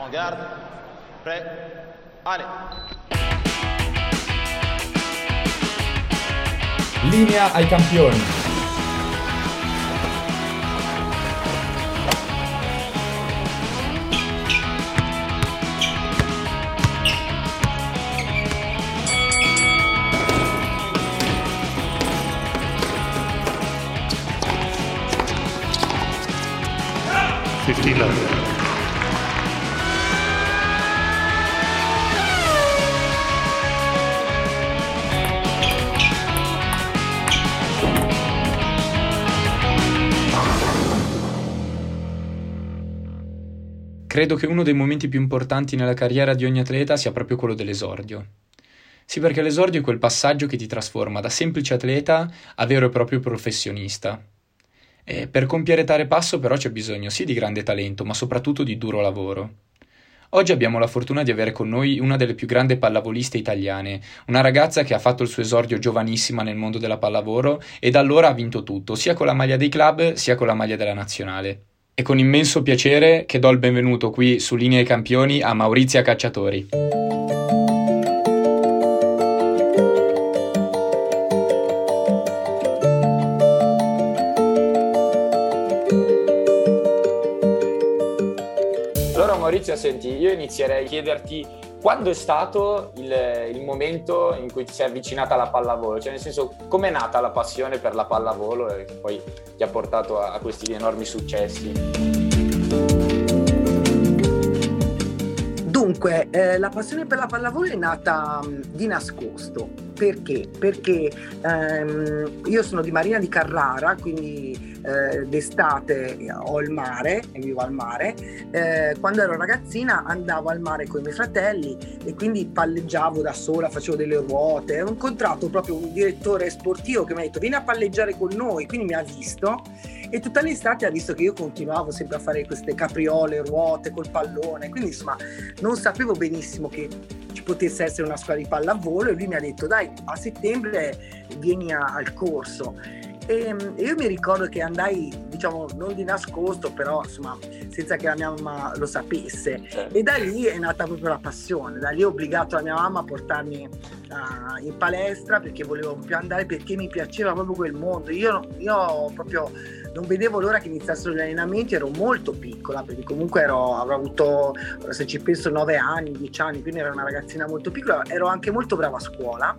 En garde. Prêt. Allez. Linea ai campioni. Credo che uno dei momenti più importanti nella carriera di ogni atleta sia proprio quello dell'esordio. Sì, perché l'esordio è quel passaggio che ti trasforma da semplice atleta a vero e proprio professionista. E per compiere tale passo però c'è bisogno sì di grande talento, ma soprattutto di duro lavoro. Oggi abbiamo la fortuna di avere con noi una delle più grandi pallavoliste italiane, una ragazza che ha fatto il suo esordio giovanissima nel mondo della pallavolo e da allora ha vinto tutto, sia con la maglia dei club sia con la maglia della nazionale. È con immenso piacere che do il benvenuto qui su Linea ai Campioni a Maurizia Cacciatori. Allora Maurizio, senti, io inizierei a chiederti quando è stato il, il momento in cui ti sei avvicinata alla pallavolo? Cioè nel senso, com'è nata la passione per la pallavolo e che poi ti ha portato a, a questi enormi successi? Dunque, eh, la passione per la pallavolo è nata mh, di nascosto. Perché? Perché ehm, io sono di Marina di Carrara, quindi eh, d'estate ho il mare, e vivo al mare. Eh, quando ero ragazzina andavo al mare con i miei fratelli e quindi palleggiavo da sola, facevo delle ruote. Ho incontrato proprio un direttore sportivo che mi ha detto vieni a palleggiare con noi, quindi mi ha visto e tutta l'estate ha visto che io continuavo sempre a fare queste capriole, ruote col pallone, quindi insomma non sapevo benissimo che ci potesse essere una squadra di pallavolo e lui mi ha detto dai a settembre vieni a- al corso. E mm, io mi ricordo che andai diciamo non di nascosto però insomma senza che la mia mamma lo sapesse. Certo. e da lì è nata proprio la passione. Da lì ho obbligato la mia mamma a portarmi ah, in palestra perché volevo più andare perché mi piaceva proprio quel mondo. Io, io proprio non vedevo l'ora che iniziassero gli allenamenti, ero molto piccola perché comunque ero, avrò avuto, se ci penso, 9 anni, 10 anni, quindi ero una ragazzina molto piccola, ero anche molto brava a scuola,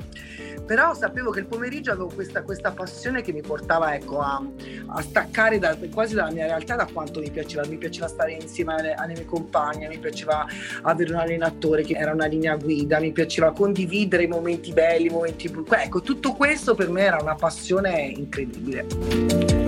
però sapevo che il pomeriggio avevo questa, questa passione che mi portava ecco, a, a staccare da- quasi dalla mia realtà da quanto mi piaceva, mi piaceva stare insieme alle, alle mie compagne, mi piaceva avere un allenatore che era una linea guida, mi piaceva condividere i momenti belli, i momenti brutti, ecco tutto questo per me era una passione incredibile.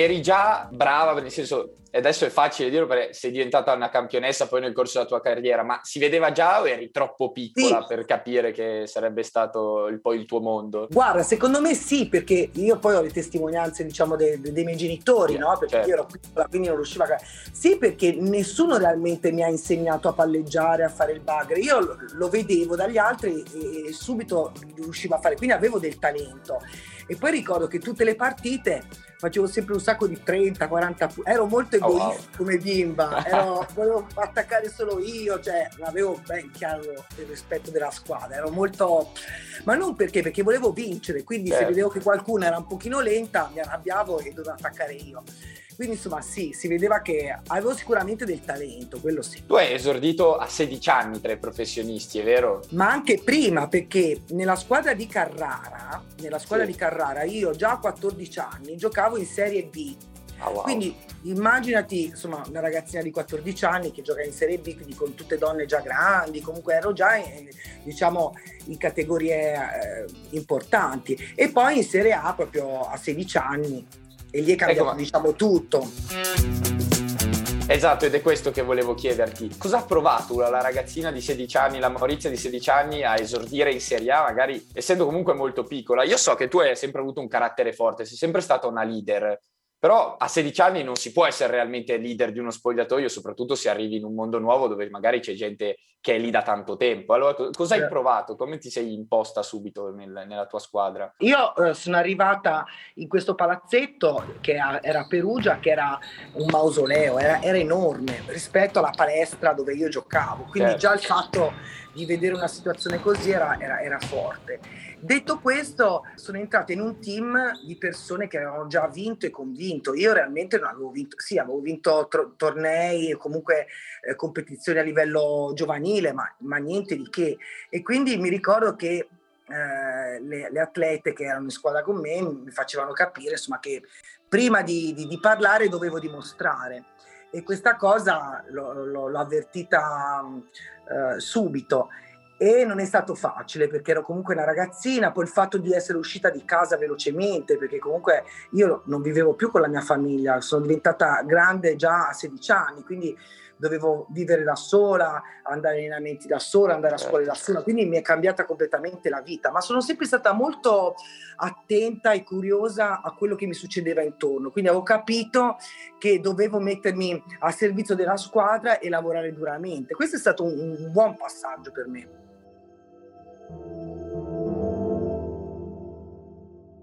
Eri già brava, nel senso, adesso è facile dirlo perché sei diventata una campionessa poi nel corso della tua carriera, ma si vedeva già o eri troppo piccola Sì. per capire che sarebbe stato il- poi il tuo mondo? Guarda, secondo me sì, perché io poi ho le testimonianze, diciamo, de- de- dei miei genitori, no? Perché Certo. io ero piccola, quindi non riuscivo a... Sì, perché nessuno realmente mi ha insegnato a palleggiare, a fare il bagre. Io lo, lo vedevo dagli altri e, e subito riuscivo a fare, quindi avevo del talento. E poi ricordo che tutte le partite facevo sempre un sacco di 30, 40 pu- ero molto Oh, wow. egoista come bimba, ero- volevo attaccare solo io, cioè avevo ben chiaro il rispetto della squadra, ero molto ma non perché, perché volevo vincere, quindi se Certo. vedevo che qualcuno era un pochino lenta mi arrabbiavo e dovevo attaccare io. Quindi insomma sì, si vedeva che avevo sicuramente del talento, quello sì. Tu hai esordito a 16 anni tra i professionisti, è vero? Ma anche prima, perché nella squadra di Carrara, nella squadra Sì. di Carrara, io già a 14 anni giocavo in Serie B. Ah, wow. Quindi immaginati insomma una ragazzina di 14 anni che gioca in Serie B, quindi con tutte donne già grandi, comunque ero già in, diciamo in categorie eh, importanti. E poi in Serie A proprio a 16 anni e lì è cambiato Ecco, diciamo tutto. Esatto, ed è questo che volevo chiederti. Cosa ha provato la ragazzina di 16 anni, la Maurizia di 16 anni, a esordire in Serie A, magari essendo comunque molto piccola? Io so che tu hai sempre avuto un carattere forte, sei sempre stata una leader. Però a 16 anni non si può essere realmente leader di uno spogliatoio, soprattutto se arrivi in un mondo nuovo dove magari c'è gente che è lì da tanto tempo. Allora, cosa hai provato? Come ti sei imposta subito nel, nella tua squadra? Io eh, sono arrivata in questo palazzetto che era a Perugia, che era un mausoleo, era, era enorme rispetto alla palestra dove io giocavo. Quindi certo. già il fatto di vedere una situazione così era, era, era forte. Detto questo, sono entrata in un team di persone che avevano già vinto e convinto. Io realmente non avevo vinto, sì, avevo vinto tro- tornei e comunque eh, competizioni a livello giovanile, ma, ma, niente di che. E quindi mi ricordo che eh, le, le, atlete che erano in squadra con me mi facevano capire insomma, che prima di, di, di parlare dovevo dimostrare. E questa cosa l'ho, l'ho, l'ho avvertita eh, subito e non è stato facile perché ero comunque una ragazzina, poi il fatto di essere uscita di casa velocemente, perché comunque io non vivevo più con la mia famiglia, sono diventata grande già a 16 anni, quindi dovevo vivere da sola, andare in allenamenti da sola, andare a scuola da certo. sola, quindi mi è cambiata completamente la vita, ma sono sempre stata molto attenta e curiosa a quello che mi succedeva intorno, quindi avevo capito che dovevo mettermi a servizio della squadra e lavorare duramente. Questo è stato un, un buon passaggio per me.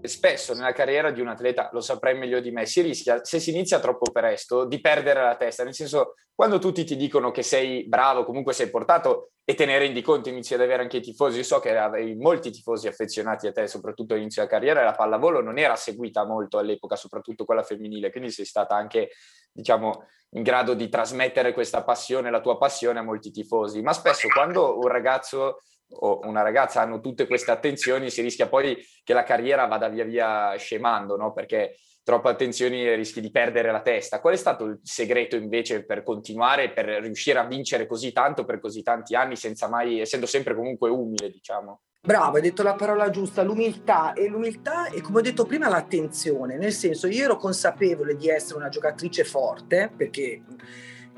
Spesso nella carriera di un atleta, lo saprai meglio di me, si rischia, se si inizia troppo presto, di perdere la testa, nel senso, quando tutti ti dicono che sei bravo, comunque sei portato, e te ne rendi conto, inizi ad avere anche i tifosi, io so che avevi molti tifosi affezionati a te, soprattutto all'inizio della carriera, e la pallavolo non era seguita molto all'epoca, soprattutto quella femminile, quindi sei stata anche, diciamo, in grado di trasmettere questa passione, la tua passione a molti tifosi, ma spesso quando un ragazzo o una ragazza hanno tutte queste attenzioni, si rischia poi che la carriera vada via via scemando, no? Perché troppe attenzioni rischi di perdere la testa. Qual è stato il segreto invece per continuare, per riuscire a vincere così tanto per così tanti anni, senza mai, essendo sempre comunque umile, diciamo? Bravo, hai detto la parola giusta, l'umiltà e l'umiltà e come ho detto prima l'attenzione, nel senso io ero consapevole di essere una giocatrice forte perché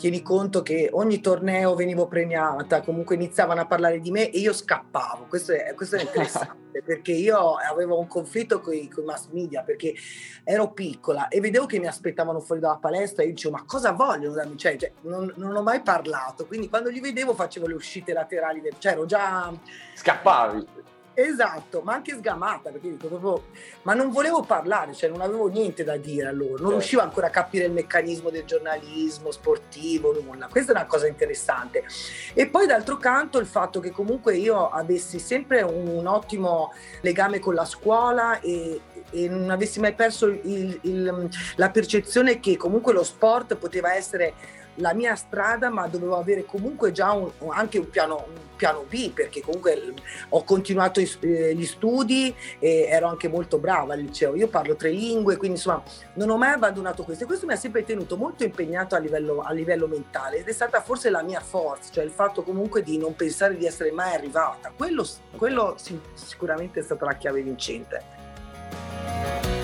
tieni conto che ogni torneo venivo premiata, comunque iniziavano a parlare di me e io scappavo. Questo è, questo è interessante perché io avevo un conflitto con i mass media perché ero piccola e vedevo che mi aspettavano fuori dalla palestra e io dicevo ma cosa vogliono da me? Cioè, cioè non, non, ho mai parlato, quindi quando li vedevo facevo le uscite laterali, del, cioè ero già... Scappavi. Esatto, ma anche sgamata, perché dico proprio, ma non volevo parlare, cioè non avevo niente da dire a loro, non certo. riuscivo ancora a capire il meccanismo del giornalismo sportivo, nulla. Questa è una cosa interessante. E poi d'altro canto il fatto che comunque io avessi sempre un ottimo legame con la scuola e, e non avessi mai perso il, il, la percezione che comunque lo sport poteva essere la mia strada, ma dovevo avere comunque già un, anche un piano, un piano, B, perché comunque ho continuato eh, gli studi e ero anche molto brava al liceo. Io parlo tre lingue, quindi insomma non ho mai abbandonato questo e questo mi ha sempre tenuto molto impegnato a livello, a livello mentale ed è stata forse la mia forza, cioè il fatto comunque di non pensare di essere mai arrivata. Quello, quello sicuramente è stata la chiave vincente.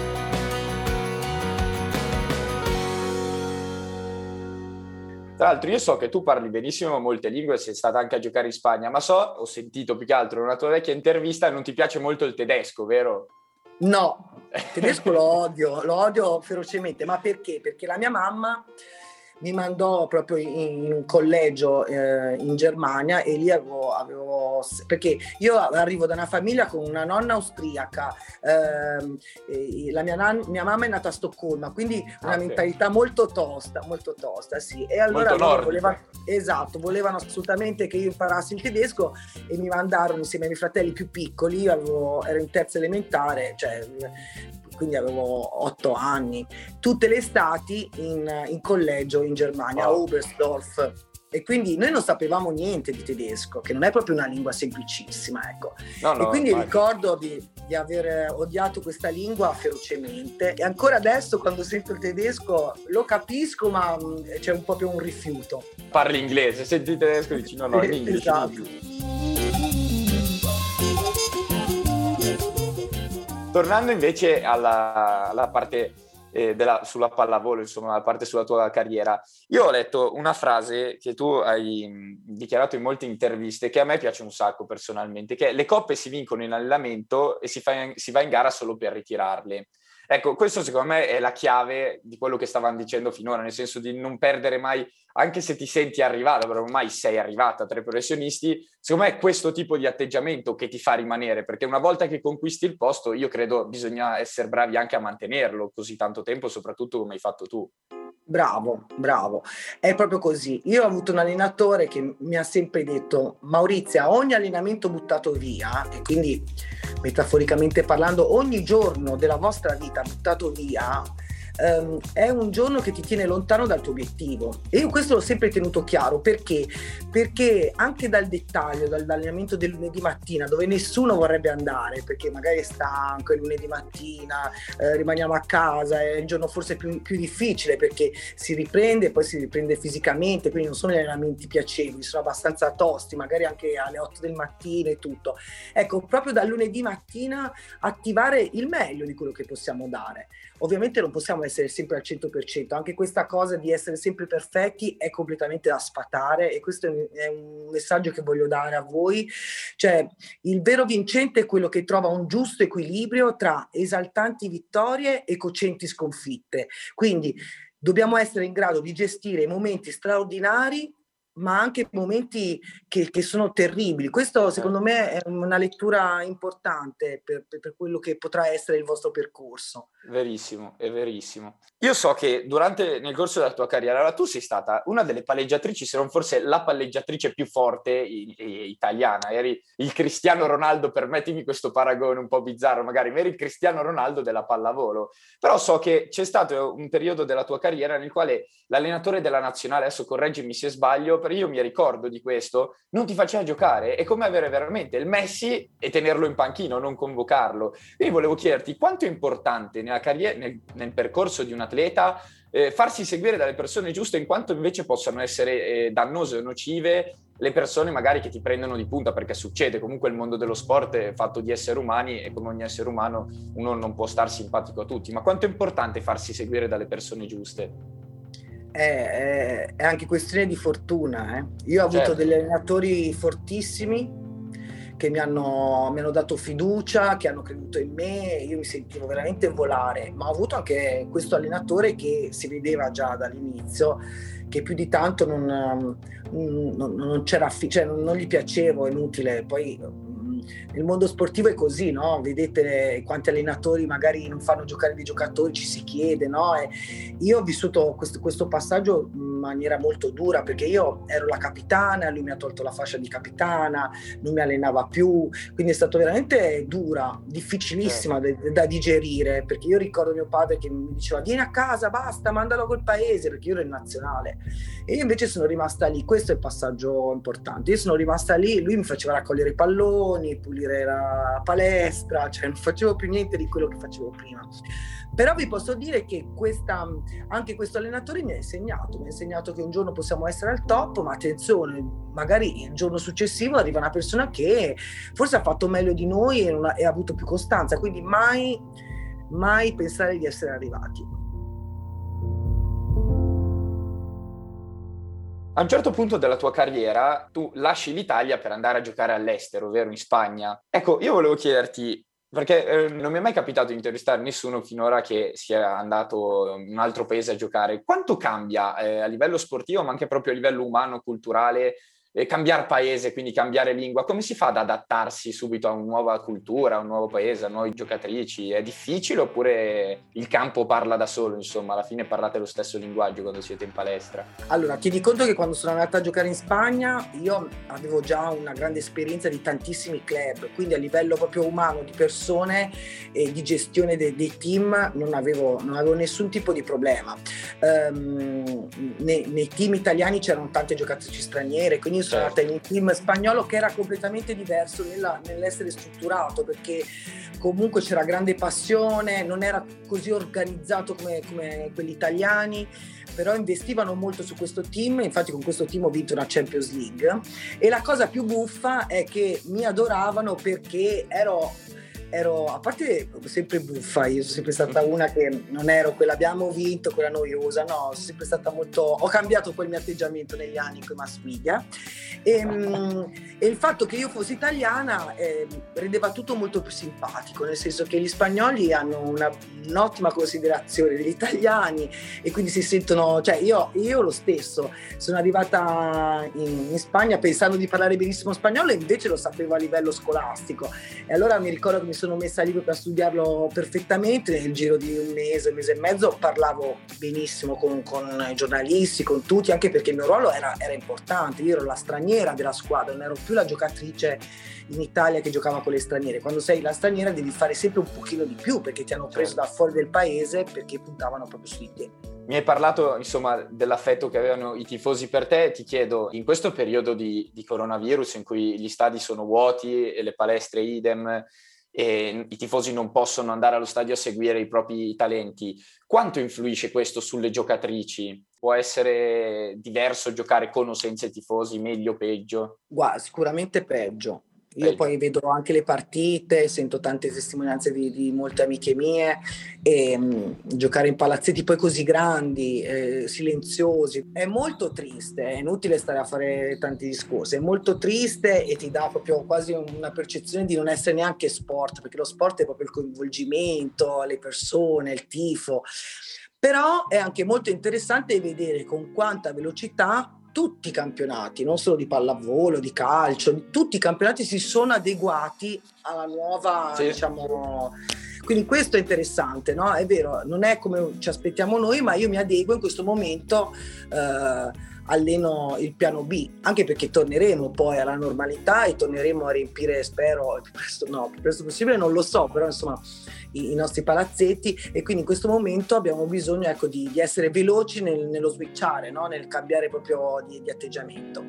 Tra l'altro io so che tu parli benissimo molte lingue, sei stata anche a giocare in Spagna, ma so, ho sentito più che altro in una tua vecchia intervista, non ti piace molto il tedesco, vero? No, il tedesco lo odio, lo odio ferocemente, ma perché? Perché la mia mamma mi mandò proprio in un collegio eh, in Germania e lì avevo, avevo, perché io arrivo da una famiglia con una nonna austriaca eh, la mia, nan- mia, mamma è nata a Stoccolma quindi una ah, mentalità molto tosta molto tosta sì. E allora voleva, esatto volevano assolutamente che io imparassi il tedesco e mi mandarono insieme ai miei fratelli più piccoli io avevo, ero in terza elementare cioè quindi avevo otto anni, tutte le estati in, in collegio in Germania, wow. a Oberstdorf. E quindi noi non sapevamo niente di tedesco, che non è proprio una lingua semplicissima, ecco. No, no, e quindi vai. ricordo di, di, aver odiato questa lingua ferocemente e ancora adesso quando sento il tedesco lo capisco, ma mm, c'è un po' più un rifiuto. Parli inglese, senti il tedesco e dici no, no, in inglese. esatto. Tornando invece alla, alla parte eh, della, sulla pallavolo, insomma, la parte sulla tua carriera, io ho letto una frase che tu hai dichiarato in molte interviste che a me piace un sacco personalmente, che è le coppe si vincono in allenamento e si, fa in, si va in gara solo per ritirarle. Ecco, questo secondo me è la chiave di quello che stavano dicendo finora, nel senso di non perdere mai, anche se ti senti arrivato, però ormai sei arrivata tra i professionisti, secondo me è questo tipo di atteggiamento che ti fa rimanere, perché una volta che conquisti il posto, io credo bisogna essere bravi anche a mantenerlo così tanto tempo, soprattutto come hai fatto tu. Bravo, bravo, è proprio così. Io ho avuto un allenatore che mi ha sempre detto, Maurizia, ogni allenamento buttato via, e quindi metaforicamente parlando, ogni giorno della vostra vita buttato via, um, è un giorno che ti tiene lontano dal tuo obiettivo. E io questo l'ho sempre tenuto chiaro perché? Perché anche dal dettaglio, dall'allenamento del lunedì mattina, dove nessuno vorrebbe andare, perché magari è stanco, è lunedì mattina, eh, rimaniamo a casa, è il giorno forse più, più difficile perché si riprende e poi si riprende fisicamente, quindi non sono gli allenamenti piacevoli, sono abbastanza tosti, magari anche alle 8 del mattino e tutto. Ecco, proprio dal lunedì mattina attivare il meglio di quello che possiamo dare. Ovviamente non possiamo essere sempre al 100%, anche questa cosa di essere sempre perfetti è completamente da sfatare e questo è un messaggio che voglio dare a voi, cioè il vero vincente è quello che trova un giusto equilibrio tra esaltanti vittorie e cocenti sconfitte. Quindi dobbiamo essere in grado di gestire i momenti straordinari ma anche momenti che, che, sono terribili. Questo secondo me è una lettura importante per, per, per, quello che potrà essere il vostro percorso. Verissimo, è verissimo. Io so che durante, nel corso della tua carriera, tu sei stata una delle palleggiatrici, se non forse la palleggiatrice più forte in, in, italiana. Eri il Cristiano Ronaldo, permettimi questo paragone un po' bizzarro, magari, ma eri il Cristiano Ronaldo della pallavolo. Però so che c'è stato un periodo della tua carriera nel quale l'allenatore della nazionale, adesso correggimi se sbaglio, per io mi ricordo di questo, non ti faceva giocare. È come avere veramente il Messi e tenerlo in panchino, non convocarlo. Quindi volevo chiederti quanto è importante carriera, nel, nel percorso di un atleta eh, farsi seguire dalle persone giuste in quanto invece possano essere eh, dannose o nocive le persone magari che ti prendono di punta perché succede comunque il mondo dello sport è fatto di esseri umani e come ogni essere umano uno non può star simpatico a tutti ma quanto è importante farsi seguire dalle persone giuste? È, è, anche questione di fortuna. Eh. Io ho avuto certo. degli allenatori fortissimi che mi hanno, mi hanno, dato fiducia, che hanno creduto in me, io mi sentivo veramente volare, ma ho avuto anche questo allenatore che si vedeva già dall'inizio che più di tanto non, non, non c'era, cioè non, non gli piacevo, è inutile, poi nel mondo sportivo è così, no? Vedete quanti allenatori magari non fanno giocare dei giocatori, ci si chiede, no? E io ho vissuto questo, questo passaggio in maniera molto dura perché io ero la capitana, lui mi ha tolto la fascia di capitana, non mi allenava più, quindi è stato veramente dura, difficilissima certo. da, da digerire perché io ricordo mio padre che mi diceva vieni a casa, basta, mandalo col paese perché io ero in nazionale e io invece sono rimasta lì, questo è il passaggio importante, io sono rimasta lì, lui mi faceva raccogliere i palloni, pulire la palestra, cioè non facevo più niente di quello che facevo prima. Però vi posso dire che questa, anche questo allenatore mi ha insegnato, mi ha insegnato che un giorno possiamo essere al top, ma attenzione, magari il giorno successivo arriva una persona che forse ha fatto meglio di noi e, ha, e ha avuto più costanza, quindi mai, mai pensare di essere arrivati. A un certo punto della tua carriera tu lasci l'Italia per andare a giocare all'estero, ovvero in Spagna. Ecco, io volevo chiederti, perché eh, non mi è mai capitato di intervistare nessuno finora che sia andato in un altro paese a giocare. Quanto cambia eh, a livello sportivo, ma anche proprio a livello umano, culturale, cambiare paese, quindi cambiare lingua, come si fa ad adattarsi subito a una nuova cultura, a un nuovo paese, a nuove giocatrici? È difficile oppure il campo parla da solo, insomma, alla fine parlate lo stesso linguaggio quando siete in palestra? Allora, tieni conto che quando sono andata a giocare in Spagna io avevo già una grande esperienza di tantissimi club, quindi a livello proprio umano, di persone e di gestione dei, dei team non avevo, non avevo, nessun tipo di problema. Um, nei, nei team italiani c'erano tante giocatrici straniere, quindi sono certo. in un team spagnolo che era completamente diverso nella, nell'essere strutturato perché comunque c'era grande passione, non era così organizzato come, come quelli italiani però investivano molto su questo team, infatti con questo team ho vinto una Champions League e la cosa più buffa è che mi adoravano perché ero ero, a parte sempre buffa, io sono sempre stata una che non ero quella abbiamo vinto, quella noiosa, no, sono sempre stata molto, ho cambiato il mio atteggiamento negli anni con i mass media. E, ehm, e, il fatto che io fossi italiana eh, rendeva tutto molto più simpatico, nel senso che gli spagnoli hanno una, un'ottima considerazione degli italiani e quindi si sentono, cioè io, io lo stesso sono arrivata in, in Spagna pensando di parlare benissimo spagnolo e invece lo sapevo a livello scolastico. E allora mi ricordo che mi sono messa lì per studiarlo perfettamente nel giro di un mese, un mese e mezzo parlavo benissimo con, con i giornalisti, con tutti, anche perché il mio ruolo era, era importante, io ero la straniera della squadra, non ero più la giocatrice in Italia che giocava con le straniere. Quando sei la straniera devi fare sempre un pochino di più perché ti hanno preso da fuori del paese perché puntavano proprio su di te. Mi hai parlato insomma dell'affetto che avevano i tifosi per te, ti chiedo in questo periodo di, di coronavirus in cui gli stadi sono vuoti e le palestre idem e i tifosi non possono andare allo stadio a seguire i propri talenti, quanto influisce questo sulle giocatrici? Può essere diverso giocare con o senza i tifosi, meglio o peggio? Guarda, sicuramente peggio io poi vedo anche le partite, sento tante testimonianze di, di molte amiche mie e mh, giocare in palazzetti poi così grandi, eh, silenziosi, è molto triste, è inutile stare a fare tanti discorsi, è molto triste e ti dà proprio quasi una percezione di non essere neanche sport, perché lo sport è proprio il coinvolgimento, le persone, il tifo. Però è anche molto interessante vedere con quanta velocità tutti i campionati, non solo di pallavolo, di calcio, tutti i campionati si sono adeguati alla nuova, sì. diciamo... Quindi questo è interessante, no? È vero, non è come ci aspettiamo noi, ma io mi adeguo in questo momento. Eh, alleno il piano B, anche perché torneremo poi alla normalità e torneremo a riempire, spero, più presto, no, più presto possibile, non lo so, però insomma i, i nostri palazzetti e quindi in questo momento abbiamo bisogno ecco, di, di, essere veloci nel, nello switchare, no? nel cambiare proprio di, di atteggiamento.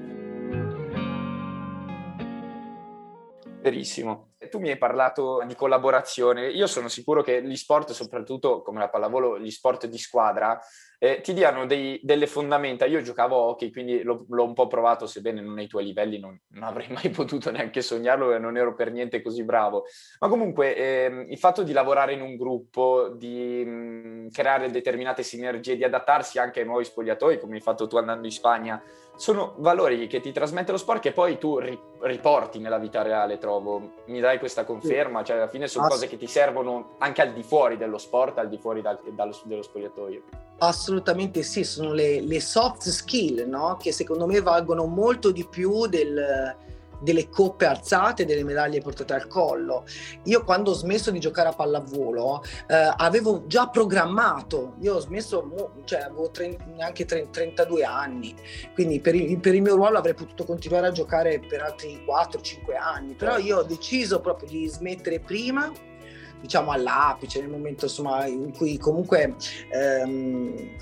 Verissimo. Tu mi hai parlato di collaborazione. Io sono sicuro che gli sport, soprattutto come la pallavolo, gli sport di squadra, eh, ti diano dei, delle fondamenta. Io giocavo hockey, quindi l'ho, l'ho, un po' provato, sebbene non ai tuoi livelli, non, non, avrei mai potuto neanche sognarlo e non ero per niente così bravo. Ma comunque eh, il fatto di lavorare in un gruppo, di mh, mm, creare determinate sinergie, di adattarsi anche ai nuovi spogliatoi, come hai fatto tu andando in Spagna, sono valori che ti trasmette lo sport che poi tu ri- riporti nella vita reale, trovo. Mi dai questa conferma? Cioè, alla fine sono Ass- cose che ti servono anche al di fuori dello sport, al di fuori dal, dallo, dello spogliatoio. Assolutamente sì, sono le, le soft skill, no? Che secondo me valgono molto di più del delle coppe alzate, delle medaglie portate al collo. Io quando ho smesso di giocare a pallavolo eh, avevo già programmato, io ho smesso, cioè avevo tre, neanche 30, 32 anni, quindi per il, per il, mio ruolo avrei potuto continuare a giocare per altri 4-5 anni, però io ho deciso proprio di smettere prima diciamo all'apice, nel momento insomma, in cui comunque ehm,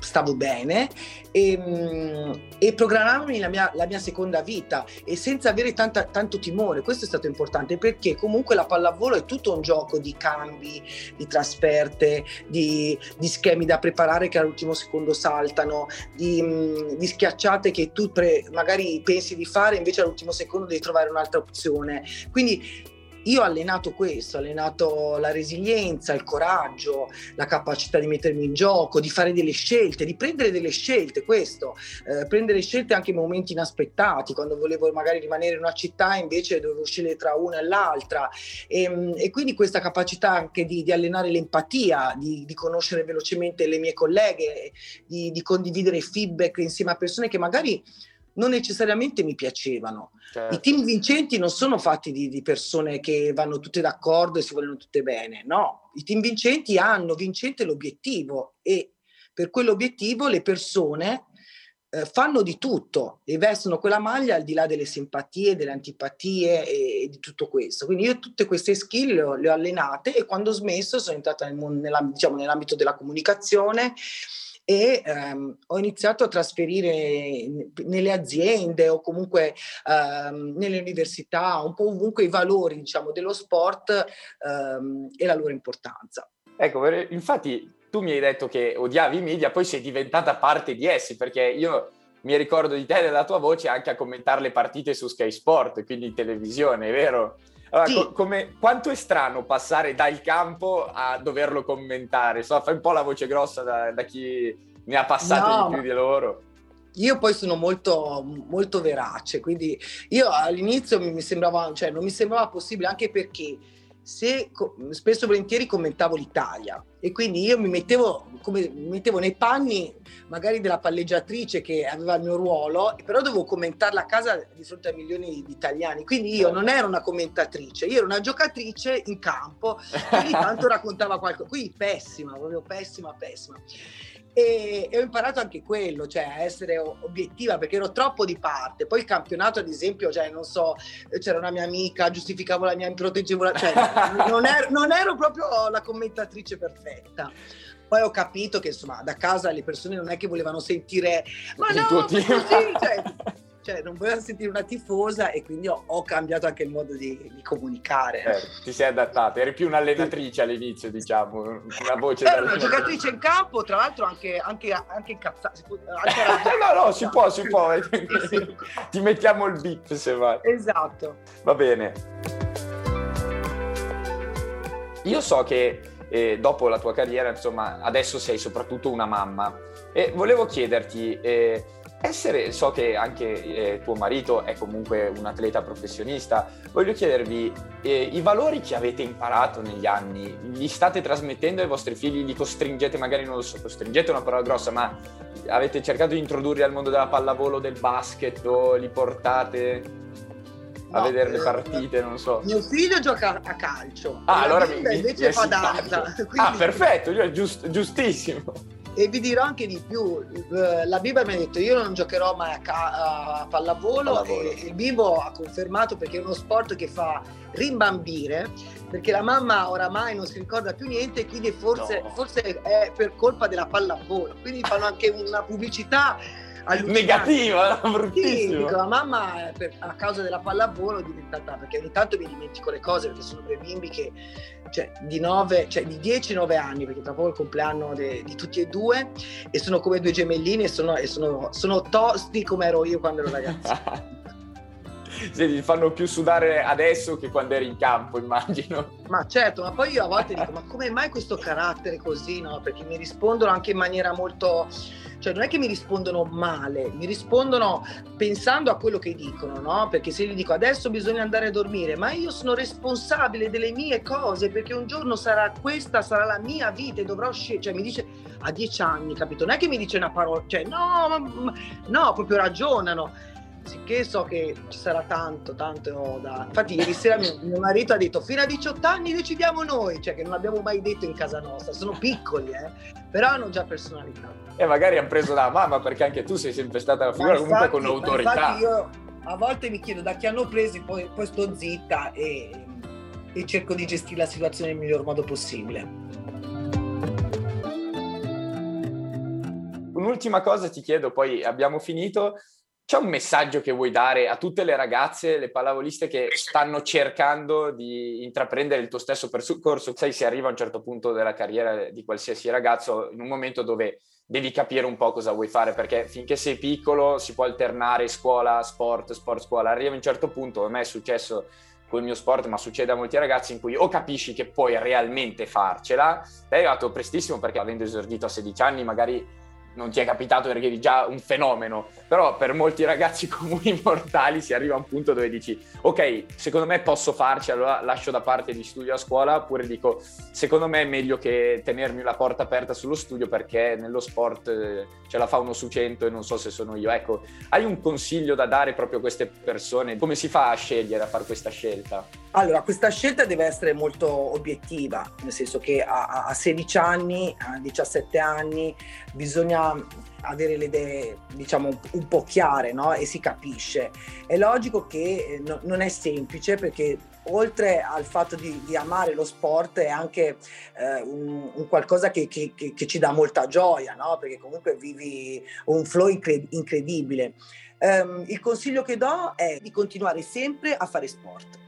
stavo bene e, mm, e programmarmi la mia, la mia, seconda vita e senza avere tanta, tanto timore. Questo è stato importante perché comunque la pallavolo è tutto un gioco di cambi, di trasferte, di, di schemi da preparare che all'ultimo secondo saltano, di, di schiacciate che tu pre, magari pensi di fare invece all'ultimo secondo devi trovare un'altra opzione. Quindi io ho allenato questo, ho allenato la resilienza, il coraggio, la capacità di mettermi in gioco, di fare delle scelte, di prendere delle scelte, questo, eh, prendere scelte anche in momenti inaspettati, quando volevo magari rimanere in una città invece dovevo scegliere tra una e l'altra. E, ehm, e quindi questa capacità anche di, di allenare l'empatia, di, di, conoscere velocemente le mie colleghe, di, di condividere feedback insieme a persone che magari non necessariamente mi piacevano. Certo. I team vincenti non sono fatti di, di, persone che vanno tutte d'accordo e si vogliono tutte bene, no. I team vincenti hanno vincente l'obiettivo e per quell'obiettivo le persone eh, fanno di tutto e vestono quella maglia al di là delle simpatie, delle antipatie e, e di tutto questo. Quindi io tutte queste skill le ho, le ho allenate e quando ho smesso sono entrata nel, nella, diciamo, nell'ambito della comunicazione e ehm, ho iniziato a trasferire nelle aziende o comunque ehm, nelle università, un po' ovunque i valori diciamo, dello sport ehm, e la loro importanza. Ecco, infatti tu mi hai detto che odiavi i media, poi sei diventata parte di essi, perché io mi ricordo di te e della tua voce anche a commentare le partite su Sky Sport, quindi in televisione, è vero? Allora, Sì. co- come- quanto è strano passare dal campo a doverlo commentare? So, fai un po' la voce grossa da, da chi ne ha passate No, di più di loro. Io poi sono molto, molto verace, quindi io all'inizio mi, mi sembrava, cioè non mi sembrava possibile anche perché se spesso e volentieri commentavo l'Italia. E quindi io mi mettevo, come, mi mettevo nei panni magari della palleggiatrice che aveva il mio ruolo, però dovevo commentarla a casa di fronte a milioni di italiani, quindi io non ero una commentatrice, io ero una giocatrice in campo che ogni tanto raccontava qualcosa, quindi pessima, proprio pessima, pessima. E, e ho imparato anche quello, cioè a essere obiettiva perché ero troppo di parte. Poi il campionato, ad esempio, cioè non so, c'era una mia amica, giustificavo la mia, proteggevo la, cioè non ero, non ero proprio la commentatrice perfetta. Poi ho capito che insomma da casa le persone non è che volevano sentire ma Il no, ma così, cioè, cioè, non volevano sentire una tifosa e quindi ho, ho cambiato anche il modo di, di comunicare. Eh, ti sei adattata, eri più un'allenatrice all'inizio, diciamo, una voce Ero una da giocatrice in campo, tra l'altro anche, anche, anche incazzata. anche no, no, si può, si può. Ti mettiamo il beep se vai. Esatto. Va bene. Io so che eh, dopo la tua carriera, insomma, adesso sei soprattutto una mamma e volevo chiederti, eh, essere, so che anche eh, tuo marito è comunque un atleta professionista, voglio chiedervi eh, i valori che avete imparato negli anni, li state trasmettendo ai vostri figli, li costringete, magari non lo so, costringete è una parola grossa, ma avete cercato di introdurli al mondo della pallavolo, del basket o li portate a No, vedere le eh, partite, non so. Mio figlio gioca a calcio. Ah, allora mi, invece mi fa danza. Ah, quindi- perfetto, io- giust- giustissimo. E vi dirò anche di più. eh, La Biba mi ha detto: Io non giocherò mai a, ca- a pallavolo. Pallavolo. E il bimbo ha confermato perché è uno sport che fa rimbambire. Perché la mamma oramai non si ricorda più niente, quindi forse, No. forse è per colpa della pallavolo. Quindi fanno anche una pubblicità Negativa, Sì, brutissimo. dico, la mamma per- a causa della pallavolo è diventata perché ogni tanto mi dimentico le cose perché sono due bimbi che cioè, di 9, cioè di 10-9 anni perché tra poco è il compleanno de- di tutti e due e sono come due gemellini e sono, e sono, sono tosti come ero io quando ero ragazzo. Sì, ti fanno più sudare adesso che quando eri in campo, immagino. ma certo, ma poi io a volte dico ma come mai questo carattere così, no? Perché mi rispondono anche in maniera molto cioè non è che mi rispondono male, mi rispondono pensando a quello che dicono, no? Perché se gli dico adesso bisogna andare a dormire, ma io sono responsabile delle mie cose perché un giorno sarà questa, sarà la mia vita e dovrò scegliere, cioè mi dice a dieci anni, capito? Non è che mi dice una parola, cioè no, ma, ma- no, proprio ragionano. Sicché so che ci sarà tanto, tanto da... Infatti ieri sera mio, mio marito ha detto fino a 18 anni decidiamo noi, cioè che non abbiamo mai detto in casa nostra, sono piccoli, eh, però hanno già personalità. E magari hanno preso da mamma perché anche tu sei sempre stata una figura Ma comunque infatti- con autorità. Infatti io a volte mi chiedo da chi hanno presi, poi, poi sto zitta e, e cerco di gestire la situazione nel miglior modo possibile. Un'ultima cosa ti chiedo, poi abbiamo finito. C'è un messaggio che vuoi dare a tutte le ragazze, le pallavoliste che stanno cercando di intraprendere il tuo stesso percorso? Sai, si arriva a un certo punto della carriera di qualsiasi ragazzo in un momento dove devi capire un po' cosa vuoi fare, perché finché sei piccolo si può alternare scuola, sport, sport, scuola. Arriva a un certo punto, a me è successo col mio sport, ma succede a molti ragazzi in cui o capisci che puoi realmente farcela, è arrivato prestissimo perché avendo esordito a 16 anni magari non ti è capitato perché eri già un fenomeno, però per molti ragazzi comuni mortali si arriva a un punto dove dici ok, secondo me posso farci, allora lascio da parte gli studi a scuola, oppure dico secondo me è meglio che tenermi la porta aperta sullo studio perché nello sport eh, ce la fa uno su cento e non so se sono io. Ecco, hai un consiglio da dare proprio a queste persone? Come si fa a scegliere, a fare questa scelta? Allora, questa scelta deve essere molto obiettiva, nel senso che a- a 16 anni, a 17 anni, bisogna avere le idee, diciamo, un po' chiare, no? E si capisce. È logico che eh, no- non è semplice perché oltre al fatto di, di amare lo sport è anche eh, un, un qualcosa che, che- che- ci dà molta gioia, no? Perché comunque vivi un flow incre- incredibile. Ehm, il consiglio che do è di continuare sempre a fare sport